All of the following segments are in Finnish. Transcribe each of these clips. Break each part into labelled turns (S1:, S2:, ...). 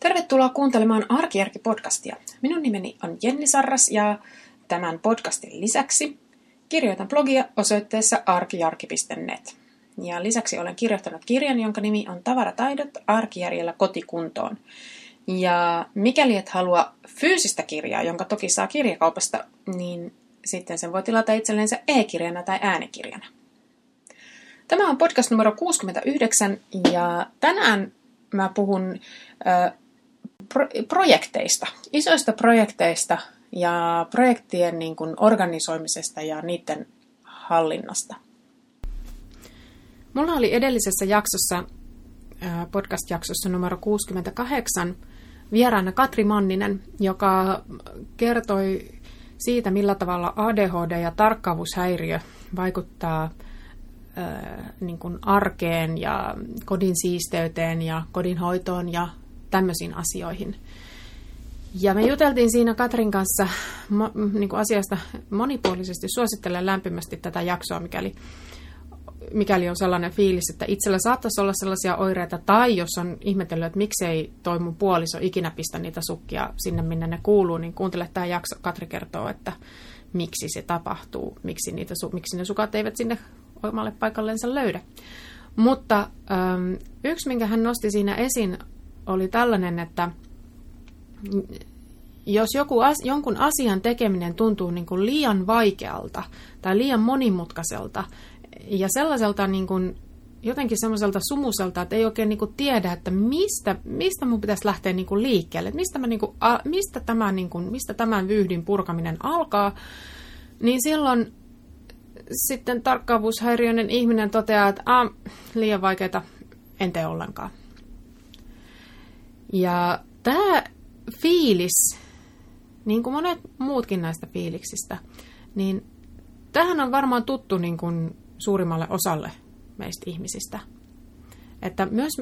S1: Tervetuloa kuuntelemaan Arkijärki-podcastia. Minun nimeni on Jenni Sarras ja tämän podcastin lisäksi kirjoitan blogia osoitteessa arkijarki.net. Ja lisäksi olen kirjoittanut kirjan, jonka nimi on Tavarataidot arkijärjellä kotikuntoon. Ja mikäli et halua fyysistä kirjaa, jonka toki saa kirjakaupasta, niin sitten sen voi tilata itsellensä e-kirjana tai äänikirjana. Tämä on podcast numero 69 ja tänään mä puhun pro- projekteista, isoista projekteista ja projektien niin kuin, organisoimisesta ja niiden hallinnasta.
S2: Mulla oli edellisessä jaksossa, podcast-jaksossa numero 68, vieraana Katri Manninen, joka kertoi siitä, millä tavalla ADHD ja tarkkaavuushäiriö vaikuttaa niin kuin arkeen ja kodin siisteyteen ja kodin hoitoon ja tämmöisiin asioihin. Ja me juteltiin siinä Katrin kanssa mo, niin kuin asiasta monipuolisesti. Suosittelen lämpimästi tätä jaksoa, mikäli, mikäli on sellainen fiilis, että itsellä saattaisi olla sellaisia oireita, tai jos on ihmetellyt, että miksei toi mun puoliso ikinä pistä niitä sukkia sinne, minne ne kuuluu, niin kuuntele tämä jakso. Katri kertoo, että miksi se tapahtuu, miksi, niitä, miksi ne sukat eivät sinne omalle paikallensa löydä. Mutta yksi, minkä hän nosti siinä esiin, oli tällainen, että jos joku as, jonkun asian tekeminen tuntuu niin kuin liian vaikealta tai liian monimutkaiselta ja sellaiselta niin kuin jotenkin semmoiselta sumuselta, että ei oikein niin kuin tiedä, että mistä, mistä mun pitäisi lähteä niin kuin liikkeelle, että mistä, mä niin kuin, mistä, tämä, niin kuin, mistä tämän vyyhdin purkaminen alkaa, niin silloin sitten tarkkaavuushäiriöinen ihminen toteaa, että liian vaikeita, en tee ollenkaan. Ja tämä fiilis, niin kuin monet muutkin näistä fiiliksistä, niin tähän on varmaan tuttu niin kuin suurimmalle osalle meistä ihmisistä. Että myös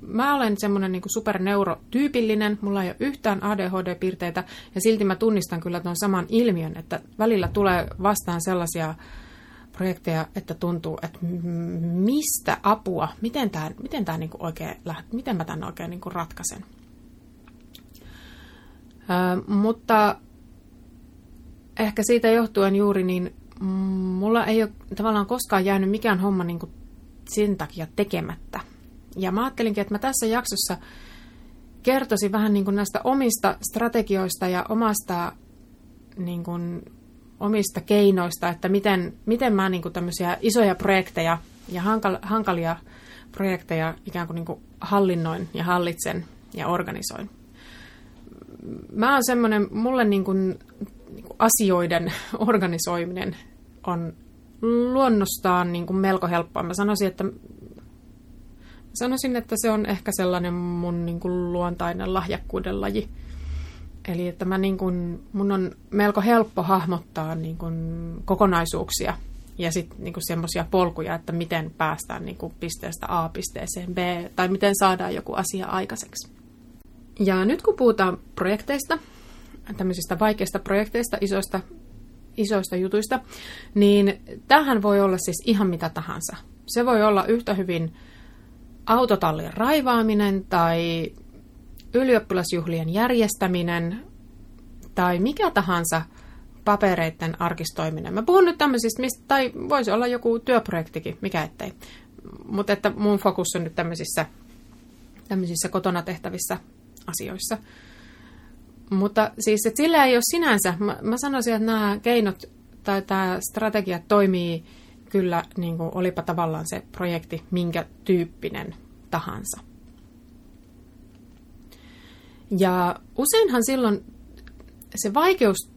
S2: mä olen semmoinen niin superneurotyypillinen, mulla ei ole yhtään ADHD-piirteitä, ja silti mä tunnistan kyllä tuon saman ilmiön, että välillä tulee vastaan sellaisia projekteja, että tuntuu, että mistä apua, miten tämä, miten tämä niin oikein, miten mä tämän oikein niin ratkaisen. Ö, mutta ehkä siitä johtuen juuri, niin mulla ei ole tavallaan koskaan jäänyt mikään homma niin sen takia tekemättä. Ja mä ajattelinkin, että mä tässä jaksossa kertoisin vähän niin kuin näistä omista strategioista ja omasta niin kuin omista keinoista, että miten, miten mä niin kuin tämmöisiä isoja projekteja ja hankal, hankalia projekteja ikään kuin, niin kuin hallinnoin ja hallitsen ja organisoin. Mä oon semmoinen, mulle niin kuin, niin kuin asioiden organisoiminen on luonnostaan niin kuin melko helppoa. Mä sanoisin, että sanoisin, että se on ehkä sellainen mun niin kuin luontainen lahjakkuuden laji. Eli että mä niin kun, mun on melko helppo hahmottaa niin kun kokonaisuuksia ja sitten niin semmoisia polkuja, että miten päästään niin pisteestä A pisteeseen B tai miten saadaan joku asia aikaiseksi. Ja nyt kun puhutaan projekteista, tämmöisistä vaikeista projekteista, isoista, isoista jutuista, niin tähän voi olla siis ihan mitä tahansa. Se voi olla yhtä hyvin autotallin raivaaminen tai ylioppilasjuhlien järjestäminen tai mikä tahansa papereiden arkistoiminen. Mä puhun nyt tämmöisistä, mistä, tai voisi olla joku työprojektikin, mikä ettei. Mutta että mun fokus on nyt tämmöisissä, tämmöisissä kotona tehtävissä asioissa. Mutta siis, että sillä ei ole sinänsä, mä, mä sanoisin, että nämä keinot tai tämä strategia toimii kyllä, niin kuin olipa tavallaan se projekti minkä tyyppinen tahansa. Ja useinhan silloin se vaikeus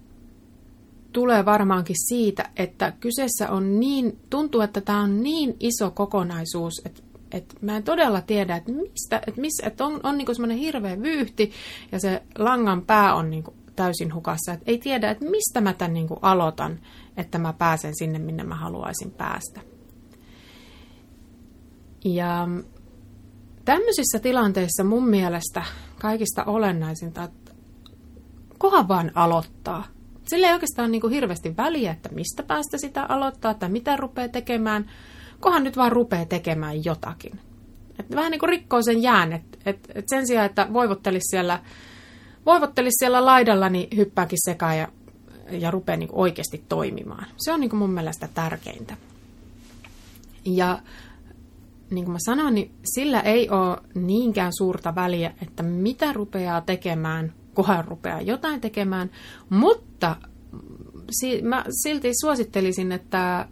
S2: tulee varmaankin siitä, että kyseessä on niin, tuntuu, että tämä on niin iso kokonaisuus, että, että mä en todella tiedä, että, mistä, että, missä, että on, on niin semmoinen hirveä vyyhti ja se langan pää on niin täysin hukassa, että ei tiedä, että mistä mä tämän niin aloitan, että mä pääsen sinne, minne mä haluaisin päästä. Ja tämmöisissä tilanteissa mun mielestä kaikista olennaisinta, että kohan vaan aloittaa. Sillä ei oikeastaan niin kuin hirveästi väliä, että mistä päästä sitä aloittaa tai mitä rupeaa tekemään. Kohan nyt vaan rupeaa tekemään jotakin. Että vähän niin kuin rikkoo sen jään, että, Et, et sen sijaan, että voivottelisi siellä, voivottelisi siellä laidalla, niin hyppääkin sekaan ja, ja rupeaa niin oikeasti toimimaan. Se on niin mun mielestä tärkeintä. Ja niin kuin mä sanoin, niin sillä ei ole niinkään suurta väliä, että mitä rupeaa tekemään, kunhan rupeaa jotain tekemään, mutta mä silti suosittelisin, että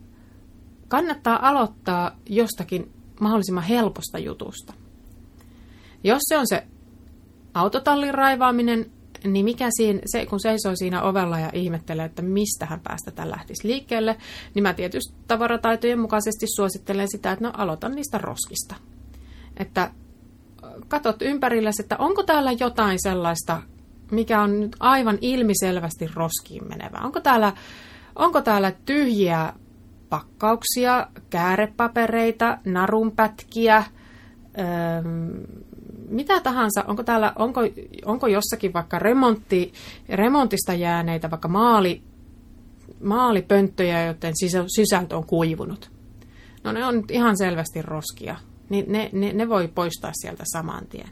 S2: kannattaa aloittaa jostakin mahdollisimman helposta jutusta. Jos se on se autotallin raivaaminen, niin mikä siinä, se, kun seisoo siinä ovella ja ihmettelee, että mistä hän päästetään lähtisi liikkeelle, niin mä tietysti tavarataitojen mukaisesti suosittelen sitä, että no aloitan niistä roskista. Että katot ympärillesi, että onko täällä jotain sellaista, mikä on nyt aivan ilmiselvästi roskiin menevä. Onko täällä, onko täällä tyhjiä pakkauksia, käärepapereita, narunpätkiä, mitä tahansa, onko, täällä, onko, onko jossakin vaikka remontti, remontista jääneitä, vaikka maali, maalipönttöjä, joten sisältö on kuivunut. No ne on ihan selvästi roskia, niin ne, ne, ne voi poistaa sieltä saman tien.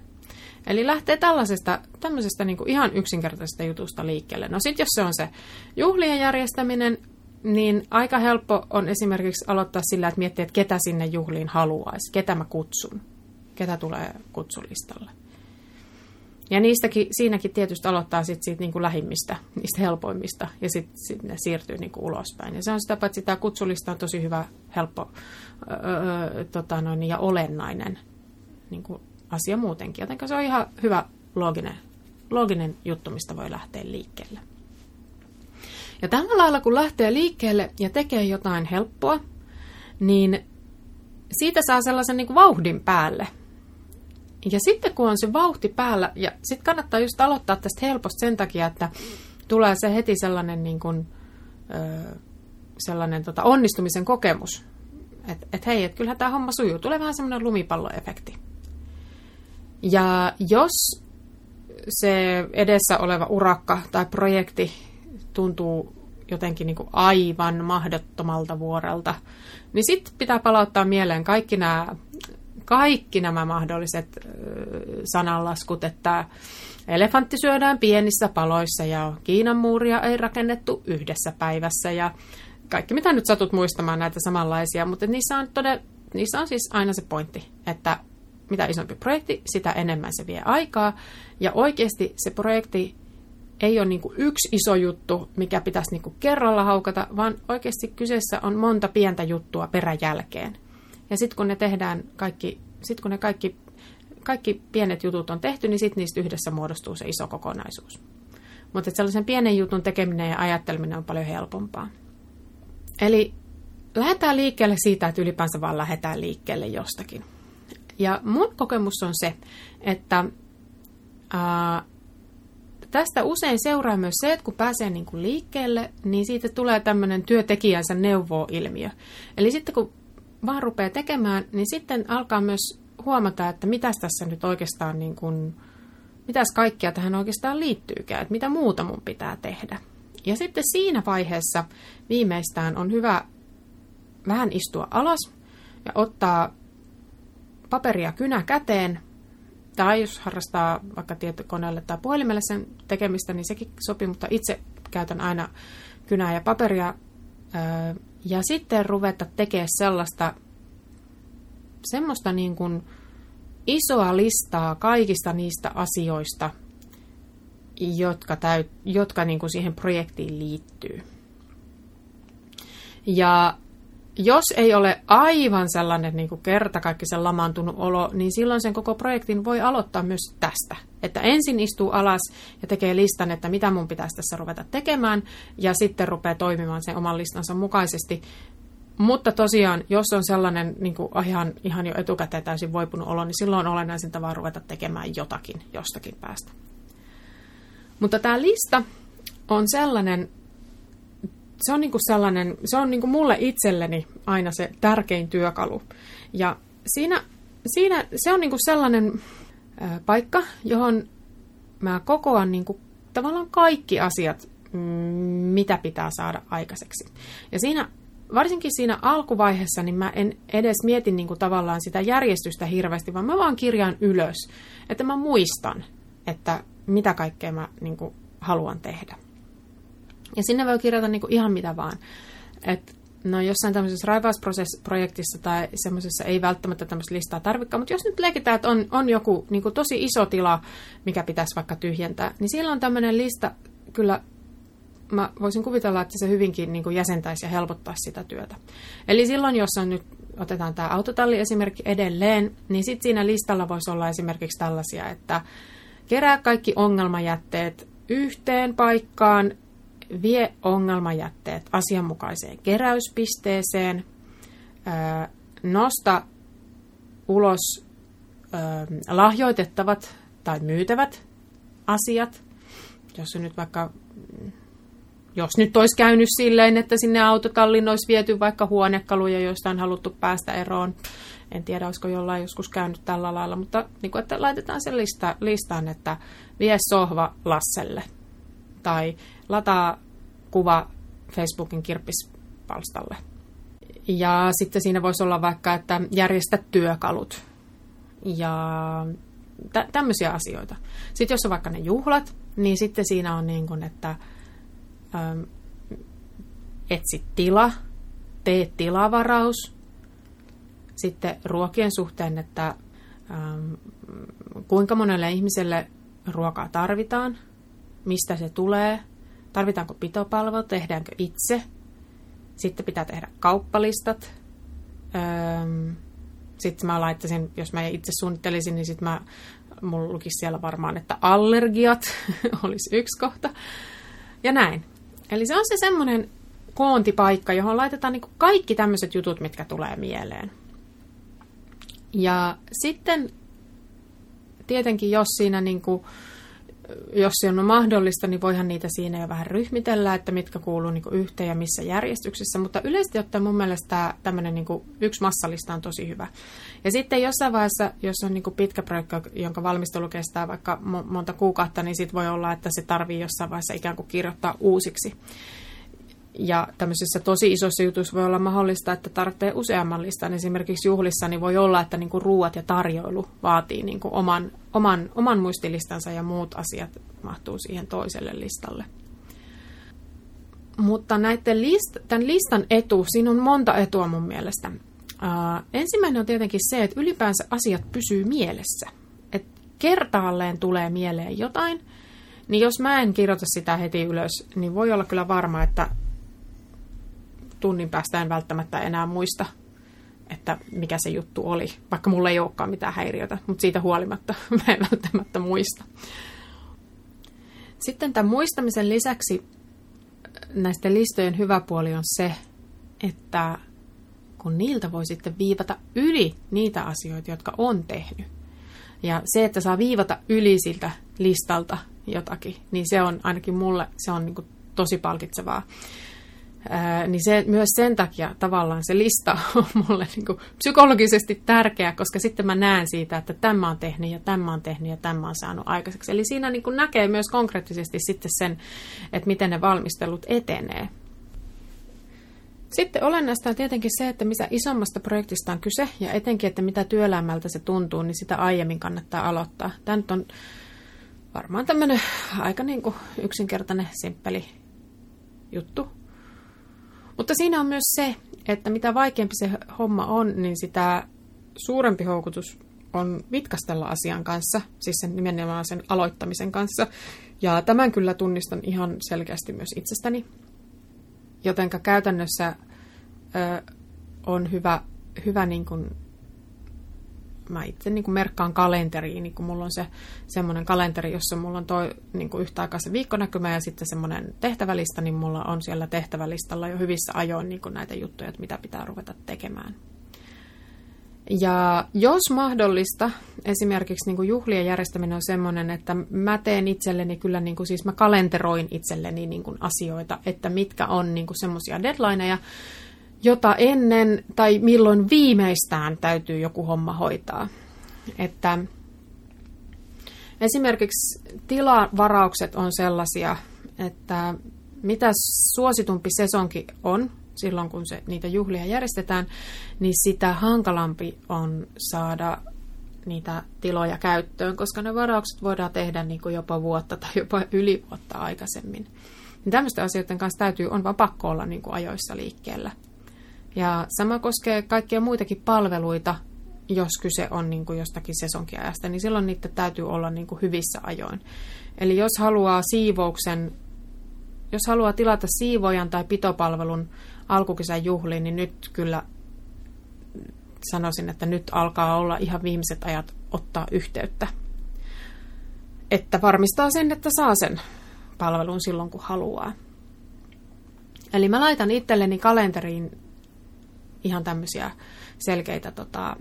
S2: Eli lähtee tällaisesta, tämmöisestä niin ihan yksinkertaisesta jutusta liikkeelle. No sitten jos se on se juhlien järjestäminen, niin aika helppo on esimerkiksi aloittaa sillä, että miettii, että ketä sinne juhliin haluaisi, ketä mä kutsun ketä tulee kutsulistalle. Ja niistäkin, siinäkin tietysti aloittaa sit siitä niin kuin lähimmistä, niistä helpoimmista, ja sitten sit ne siirtyy niin kuin ulospäin. Ja se on sitä paitsi tämä kutsulista on tosi hyvä, helppo öö, tota noin, ja olennainen niin kuin asia muutenkin. Joten se on ihan hyvä looginen, looginen juttu, mistä voi lähteä liikkeelle. Ja tällä lailla, kun lähtee liikkeelle ja tekee jotain helppoa, niin siitä saa sellaisen niin kuin vauhdin päälle – ja sitten kun on se vauhti päällä, ja sitten kannattaa just aloittaa tästä helposti sen takia, että tulee se heti sellainen, niin kuin, sellainen tota, onnistumisen kokemus. Että et hei, et kyllähän tämä homma sujuu. Tulee vähän semmoinen lumipalloefekti. Ja jos se edessä oleva urakka tai projekti tuntuu jotenkin niin kuin aivan mahdottomalta vuorelta, niin sitten pitää palauttaa mieleen kaikki nämä kaikki nämä mahdolliset sananlaskut, että elefantti syödään pienissä paloissa ja Kiinan muuria ei rakennettu yhdessä päivässä ja kaikki mitä nyt satut muistamaan näitä samanlaisia, mutta niissä on, todella, niissä on siis aina se pointti, että mitä isompi projekti, sitä enemmän se vie aikaa ja oikeasti se projekti ei ole niin yksi iso juttu, mikä pitäisi niin kerralla haukata, vaan oikeasti kyseessä on monta pientä juttua peräjälkeen. Ja sitten kun ne tehdään kaikki, sit kun ne kaikki, kaikki pienet jutut on tehty, niin sitten niistä yhdessä muodostuu se iso kokonaisuus. Mutta sellaisen pienen jutun tekeminen ja ajatteleminen on paljon helpompaa. Eli lähdetään liikkeelle siitä, että ylipäänsä vaan lähdetään liikkeelle jostakin. Ja mun kokemus on se, että ää, tästä usein seuraa myös se, että kun pääsee niin kuin liikkeelle, niin siitä tulee tämmöinen työtekijänsä neuvo-ilmiö. Eli sitten kun vaan rupeaa tekemään, niin sitten alkaa myös huomata, että mitäs tässä nyt oikeastaan, niin kuin, mitäs kaikkea tähän oikeastaan liittyykään, että mitä muuta mun pitää tehdä. Ja sitten siinä vaiheessa viimeistään on hyvä vähän istua alas ja ottaa paperia kynä käteen, tai jos harrastaa vaikka tietokoneelle tai puhelimelle sen tekemistä, niin sekin sopii, mutta itse käytän aina kynää ja paperia ja sitten ruveta tekemään sellaista, semmoista niin kuin isoa listaa kaikista niistä asioista, jotka, täyt, jotka niin kuin siihen projektiin liittyy. Ja jos ei ole aivan sellainen niin kertakaikkisen lamaantunut olo, niin silloin sen koko projektin voi aloittaa myös tästä. Että ensin istuu alas ja tekee listan, että mitä mun pitäisi tässä ruveta tekemään, ja sitten rupeaa toimimaan sen oman listansa mukaisesti. Mutta tosiaan, jos on sellainen niin kuin ihan, ihan jo etukäteen täysin voipunut olo, niin silloin on olennaisinta vaan ruveta tekemään jotakin jostakin päästä. Mutta tämä lista on sellainen, se on niin kuin sellainen, se on niin kuin mulle itselleni aina se tärkein työkalu. Ja siinä, siinä se on niin kuin sellainen paikka, johon mä kokoan niin kuin tavallaan kaikki asiat, mitä pitää saada aikaiseksi. Ja siinä varsinkin siinä alkuvaiheessa, niin mä en edes mieti niin kuin tavallaan sitä järjestystä hirveästi, vaan mä vaan kirjaan ylös, että mä muistan, että mitä kaikkea mä niin kuin haluan tehdä. Ja sinne voi kirjata niin kuin ihan mitä vaan. Et, no jossain tämmöisessä raivausprojektissa tai semmoisessa ei välttämättä tämmöistä listaa tarvikaan, mutta jos nyt leikitään, että on, on joku niin kuin tosi iso tila, mikä pitäisi vaikka tyhjentää, niin siellä on tämmöinen lista kyllä mä voisin kuvitella, että se hyvinkin niin kuin jäsentäisi ja helpottaisi sitä työtä. Eli silloin, jos on nyt, otetaan tämä autotalli esimerkki edelleen, niin sitten siinä listalla voisi olla esimerkiksi tällaisia, että kerää kaikki ongelmajätteet yhteen paikkaan, vie ongelmajätteet asianmukaiseen keräyspisteeseen, nosta ulos lahjoitettavat tai myytävät asiat, jos nyt vaikka jos nyt olisi käynyt silleen, että sinne autotallin olisi viety vaikka huonekaluja, joista on haluttu päästä eroon. En tiedä, olisiko jollain joskus käynyt tällä lailla, mutta niin kuin, että laitetaan se lista, listaan, että vie sohva Lasselle. Tai lataa kuva Facebookin kirppispalstalle. Ja sitten siinä voisi olla vaikka, että järjestä työkalut. Ja tä- tämmöisiä asioita. Sitten jos on vaikka ne juhlat, niin sitten siinä on niin kuin, että ähm, etsi tila, tee tilavaraus. Sitten ruokien suhteen, että ähm, kuinka monelle ihmiselle ruokaa tarvitaan, mistä se tulee, tarvitaanko pitopalvelu, tehdäänkö itse. Sitten pitää tehdä kauppalistat. Sitten mä laittaisin, jos mä itse suunnittelisin, niin sitten mä, mulla lukisi siellä varmaan, että allergiat olisi yksi kohta. Ja näin. Eli se on se semmoinen koontipaikka, johon laitetaan niin kaikki tämmöiset jutut, mitkä tulee mieleen. Ja sitten tietenkin, jos siinä niin kuin, jos se on mahdollista, niin voihan niitä siinä jo vähän ryhmitellä, että mitkä kuuluu niin yhteen ja missä järjestyksessä. Mutta yleisesti ottaen mun mielestä tämmöinen niin yksi massalista on tosi hyvä. Ja sitten jossain vaiheessa, jos on niin pitkä projekti, jonka valmistelu kestää vaikka monta kuukautta, niin sitten voi olla, että se tarvii jossain vaiheessa ikään kuin kirjoittaa uusiksi. Ja tämmöisissä tosi isoissa jutuissa voi olla mahdollista, että tarvitsee useamman listan. Esimerkiksi juhlissa niin voi olla, että niinku ruuat ja tarjoilu vaatii niinku oman, oman, oman muistilistansa ja muut asiat mahtuu siihen toiselle listalle. Mutta näiden list, tämän listan etu, siinä on monta etua mun mielestä. Uh, ensimmäinen on tietenkin se, että ylipäänsä asiat pysyy mielessä. Et kertaalleen tulee mieleen jotain, niin jos mä en kirjoita sitä heti ylös, niin voi olla kyllä varma, että tunnin päästä en välttämättä enää muista, että mikä se juttu oli, vaikka mulla ei olekaan mitään häiriötä, mutta siitä huolimatta mä en välttämättä muista. Sitten tämän muistamisen lisäksi näistä listojen hyvä puoli on se, että kun niiltä voi sitten viivata yli niitä asioita, jotka on tehnyt. Ja se, että saa viivata yli siltä listalta jotakin, niin se on ainakin mulle se on niin tosi palkitsevaa. Ää, niin se, myös sen takia tavallaan se lista on mulle niin kuin psykologisesti tärkeä, koska sitten mä näen siitä, että tämä on tehnyt ja tämä on tehnyt ja tämä on saanut aikaiseksi. Eli siinä niin kuin näkee myös konkreettisesti sitten sen, että miten ne valmistelut etenee. Sitten olennaista on tietenkin se, että mitä isommasta projektista on kyse ja etenkin, että mitä työlämmältä se tuntuu, niin sitä aiemmin kannattaa aloittaa. Tämä nyt on varmaan tämmöinen aika niin kuin yksinkertainen, simppeli juttu, mutta siinä on myös se, että mitä vaikeampi se homma on, niin sitä suurempi houkutus on vitkastella asian kanssa, siis sen nimenomaan sen aloittamisen kanssa. Ja tämän kyllä tunnistan ihan selkeästi myös itsestäni. Jotenka käytännössä ö, on hyvä, hyvä niin kuin mä itse niin kuin merkkaan kalenteriin, niin kun mulla on se semmoinen kalenteri, jossa mulla on toi niin kuin yhtä aikaa se viikkonäkymä ja sitten semmoinen tehtävälista, niin mulla on siellä tehtävälistalla jo hyvissä ajoin niin kuin näitä juttuja, että mitä pitää ruveta tekemään. Ja jos mahdollista, esimerkiksi niin kuin juhlien järjestäminen on semmoinen, että mä teen itselleni kyllä, niin kuin, siis mä kalenteroin itselleni niin kuin asioita, että mitkä on niin kuin semmoisia deadlineja, jota ennen tai milloin viimeistään täytyy joku homma hoitaa. Että esimerkiksi tilavaraukset on sellaisia, että mitä suositumpi sesonki on, silloin, kun se, niitä juhlia järjestetään, niin sitä hankalampi on saada niitä tiloja käyttöön, koska ne varaukset voidaan tehdä niin kuin jopa vuotta tai jopa yli vuotta aikaisemmin. Niin tämmöisten asioiden kanssa täytyy, on vaan pakko olla niin kuin ajoissa liikkeellä. Ja sama koskee kaikkia muitakin palveluita, jos kyse on niin kuin jostakin sesonkiajasta, niin silloin niitä täytyy olla niin kuin hyvissä ajoin. Eli jos haluaa siivouksen, jos haluaa tilata siivojan tai pitopalvelun alkukesän juhliin, niin nyt kyllä sanoisin, että nyt alkaa olla ihan viimeiset ajat ottaa yhteyttä. Että varmistaa sen, että saa sen palvelun silloin, kun haluaa. Eli mä laitan itselleni kalenteriin ihan tämmöisiä selkeitä tota,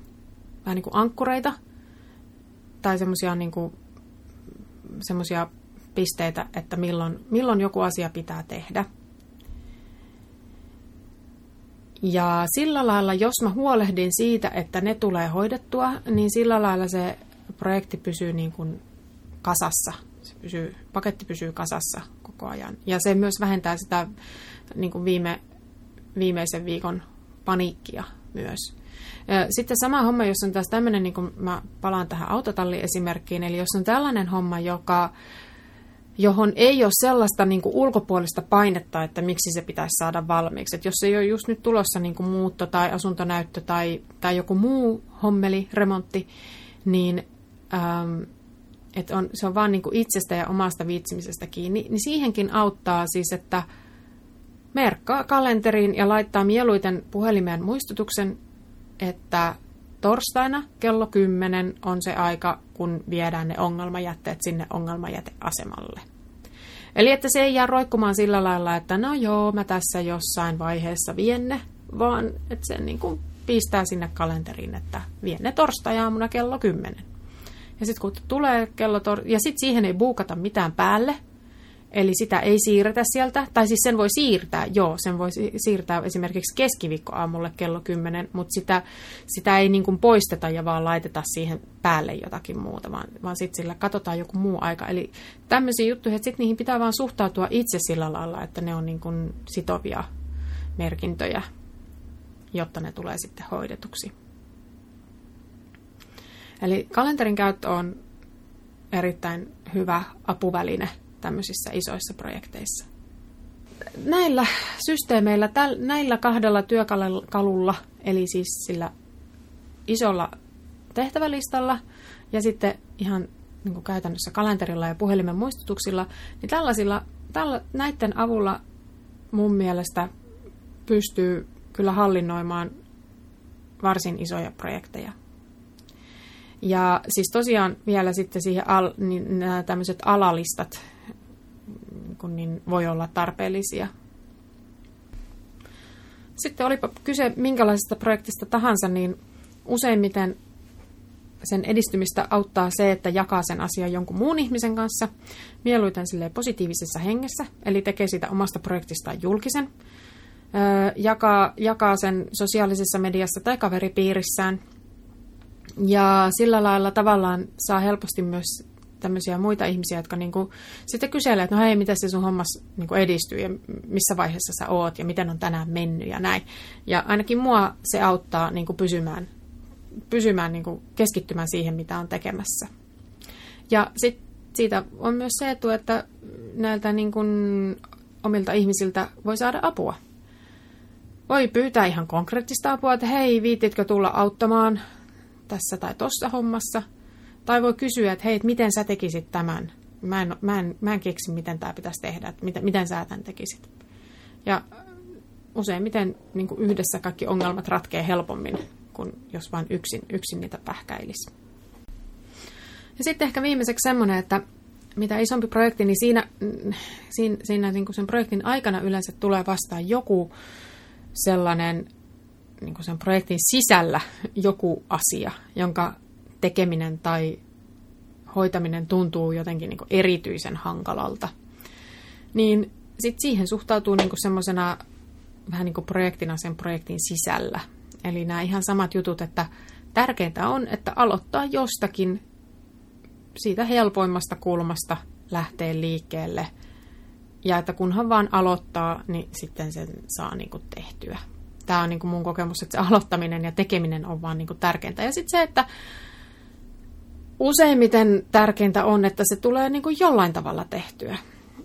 S2: vähän niin kuin ankkureita tai semmoisia niin semmoisia pisteitä, että milloin, milloin joku asia pitää tehdä. Ja sillä lailla, jos mä huolehdin siitä, että ne tulee hoidettua, niin sillä lailla se projekti pysyy niin kuin kasassa. Se pysyy, paketti pysyy kasassa koko ajan. Ja se myös vähentää sitä niin kuin viime, viimeisen viikon paniikkia myös. Sitten sama homma, jos on taas tämmöinen, niin kuin mä palaan tähän autotalli-esimerkkiin, eli jos on tällainen homma, joka, johon ei ole sellaista niin kuin ulkopuolista painetta, että miksi se pitäisi saada valmiiksi. Että jos ei ole just nyt tulossa niin kuin muutto tai asuntonäyttö tai, tai joku muu hommeli, remontti, niin ähm, et on, se on vaan niin kuin itsestä ja omasta viitsimisestä kiinni, niin siihenkin auttaa siis, että merkkaa kalenteriin ja laittaa mieluiten puhelimeen muistutuksen, että torstaina kello 10 on se aika, kun viedään ne ongelmajätteet sinne ongelmajäteasemalle. Eli että se ei jää roikkumaan sillä lailla, että no joo, mä tässä jossain vaiheessa vienne, vaan että se niin kuin pistää sinne kalenteriin, että vienne torstai-aamuna kello 10. Ja sitten kun tulee kello tor- ja sitten siihen ei buukata mitään päälle, Eli sitä ei siirretä sieltä, tai siis sen voi siirtää, joo, sen voi siirtää esimerkiksi keskiviikkoaamulle kello 10, mutta sitä, sitä ei niin kuin poisteta ja vaan laiteta siihen päälle jotakin muuta, vaan, vaan sitten sillä katsotaan joku muu aika. Eli tämmöisiä juttuja, että sitten niihin pitää vaan suhtautua itse sillä lailla, että ne on niin kuin sitovia merkintöjä, jotta ne tulee sitten hoidetuksi. Eli kalenterin käyttö on erittäin hyvä apuväline – tämmöisissä isoissa projekteissa. Näillä systeemeillä, täl, näillä kahdella työkalulla, eli siis sillä isolla tehtävälistalla ja sitten ihan niin kuin käytännössä kalenterilla ja puhelimen muistutuksilla, niin tällaisilla, tällä, näiden avulla mun mielestä pystyy kyllä hallinnoimaan varsin isoja projekteja. Ja siis tosiaan vielä sitten siihen al, niin nämä tämmöiset alalistat, kun niin voi olla tarpeellisia. Sitten olipa kyse minkälaisesta projektista tahansa, niin useimmiten sen edistymistä auttaa se, että jakaa sen asian jonkun muun ihmisen kanssa, mieluiten sille positiivisessa hengessä, eli tekee siitä omasta projektistaan julkisen, jakaa, jakaa sen sosiaalisessa mediassa tai kaveripiirissään, ja sillä lailla tavallaan saa helposti myös tämmöisiä muita ihmisiä, jotka niinku sitten kyselee, että no hei, miten se sun hommas niinku edistyy ja missä vaiheessa sä oot ja miten on tänään mennyt ja näin. Ja ainakin mua se auttaa niinku pysymään, pysymään niinku keskittymään siihen, mitä on tekemässä. Ja sitten siitä on myös se etu, että näiltä niinku omilta ihmisiltä voi saada apua. Voi pyytää ihan konkreettista apua, että hei, viititkö tulla auttamaan tässä tai tossa hommassa – tai voi kysyä, että hei, miten sä tekisit tämän? Mä en, mä en, mä en keksi, miten tämä pitäisi tehdä, että miten, miten sä tämän tekisit. Ja useimmiten niin kuin yhdessä kaikki ongelmat ratkee helpommin, kuin jos vain yksin, yksin niitä pähkäilisi. Ja sitten ehkä viimeiseksi semmoinen, että mitä isompi projekti, niin siinä, siinä, siinä niin kuin sen projektin aikana yleensä tulee vastaan joku sellainen niin kuin sen projektin sisällä joku asia, jonka tekeminen tai hoitaminen tuntuu jotenkin niin erityisen hankalalta, niin sitten siihen suhtautuu niin semmoisena vähän niin kuin projektina sen projektin sisällä. Eli nämä ihan samat jutut, että tärkeintä on, että aloittaa jostakin siitä helpoimmasta kulmasta lähtee liikkeelle ja että kunhan vaan aloittaa, niin sitten sen saa niin kuin tehtyä. Tämä on niin kuin mun kokemus, että se aloittaminen ja tekeminen on vaan niin kuin tärkeintä. Ja sitten se, että useimmiten tärkeintä on, että se tulee niin kuin jollain tavalla tehtyä.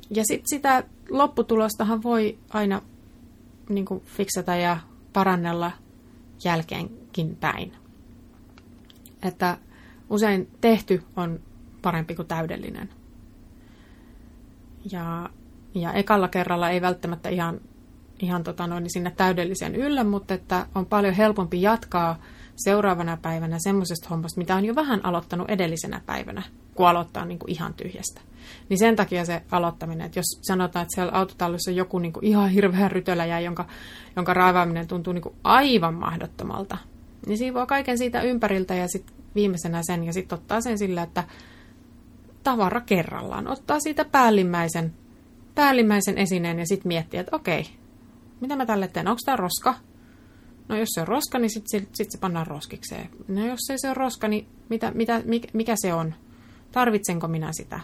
S2: Ja sitten sitä lopputulostahan voi aina niin kuin fiksata ja parannella jälkeenkin päin. Että usein tehty on parempi kuin täydellinen. Ja, ja ekalla kerralla ei välttämättä ihan, ihan tota noin, sinne täydellisen yllä, mutta että on paljon helpompi jatkaa seuraavana päivänä semmoisesta hommasta, mitä on jo vähän aloittanut edellisenä päivänä, kun aloittaa niin kuin ihan tyhjästä. Niin sen takia se aloittaminen, että jos sanotaan, että siellä autotallissa on joku niin kuin ihan hirveä rytöläjä, jonka, jonka raivaaminen tuntuu niin kuin aivan mahdottomalta, niin siinä voi kaiken siitä ympäriltä ja sitten viimeisenä sen ja sitten ottaa sen sillä, että tavara kerrallaan. Ottaa siitä päällimmäisen, päällimmäisen esineen ja sitten miettiä, että okei, mitä mä tälle teen? Onko tämä roska? No jos se on roska, niin sitten sit, sit se pannaan roskikseen. No jos ei se ole roska, niin mitä, mitä, mikä, mikä se on? Tarvitsenko minä sitä?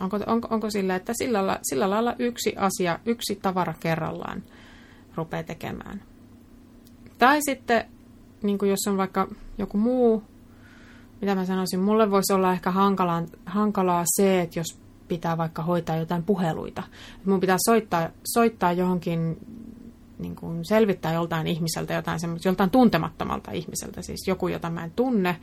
S2: Onko, onko, onko sillä, että sillä, lailla, sillä lailla yksi asia, yksi tavara kerrallaan rupeaa tekemään? Tai sitten, niin jos on vaikka joku muu, mitä mä sanoisin, mulle voisi olla ehkä hankalaa, hankalaa se, että jos pitää vaikka hoitaa jotain puheluita. Mun pitää soittaa, soittaa johonkin, niin kuin selvittää joltain ihmiseltä jotain semmoista, joltain tuntemattomalta ihmiseltä, siis joku, jota mä en tunne,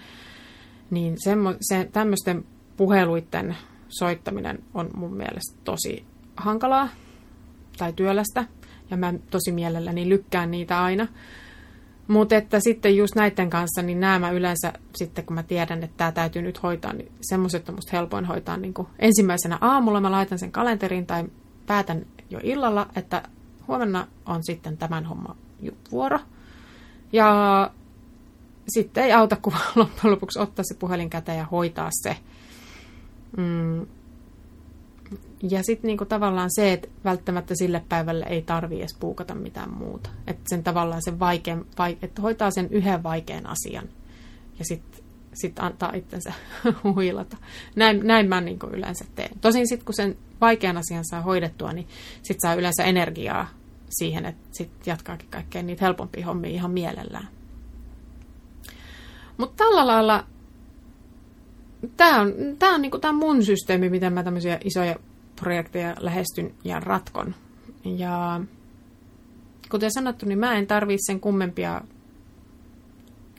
S2: niin semmo, se, tämmöisten puheluiden soittaminen on mun mielestä tosi hankalaa tai työlästä, ja mä tosi mielelläni lykkään niitä aina. Mutta että sitten just näiden kanssa, niin nämä mä yleensä sitten, kun mä tiedän, että tämä täytyy nyt hoitaa, niin semmoiset on musta helpoin hoitaa niin kuin ensimmäisenä aamulla. Mä laitan sen kalenteriin tai päätän jo illalla, että huomenna on sitten tämän homma vuoro. Ja sitten ei auta, kun loppujen lopuksi ottaa se puhelin käteen ja hoitaa se. Mm, ja sitten niinku tavallaan se, että välttämättä sille päivälle ei tarvi edes puukata mitään muuta. Että sen tavallaan sen vaikean, vaike, että hoitaa sen yhden vaikean asian ja sitten sit antaa itsensä huilata. Näin, näin mä niinku yleensä teen. Tosin sitten kun sen vaikean asian saa hoidettua, niin sitten saa yleensä energiaa siihen, että sitten jatkaakin kaikkein niitä helpompia hommia ihan mielellään. Mutta tällä lailla tämä on, tää on, niinku, tää on mun systeemi, miten mä tämmöisiä isoja projekteja lähestyn ja ratkon. Ja kuten sanottu, niin mä en tarvii sen kummempia,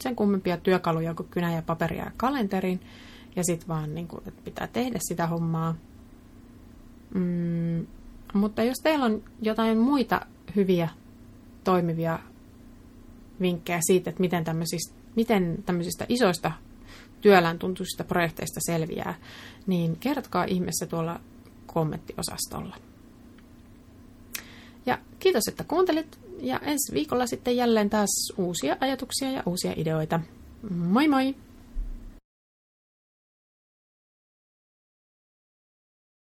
S2: sen kummempia työkaluja kuin kynä ja paperia ja kalenterin. Ja sitten vaan, niin kuin, että pitää tehdä sitä hommaa. Mm, mutta jos teillä on jotain muita hyviä toimivia vinkkejä siitä, että miten tämmöisistä, miten tämmöisistä isoista työllään tuntuisista projekteista selviää, niin kertokaa ihmeessä tuolla kommenttiosastolla. Ja kiitos, että kuuntelit. Ja ensi viikolla sitten jälleen taas uusia ajatuksia ja uusia ideoita. Moi moi!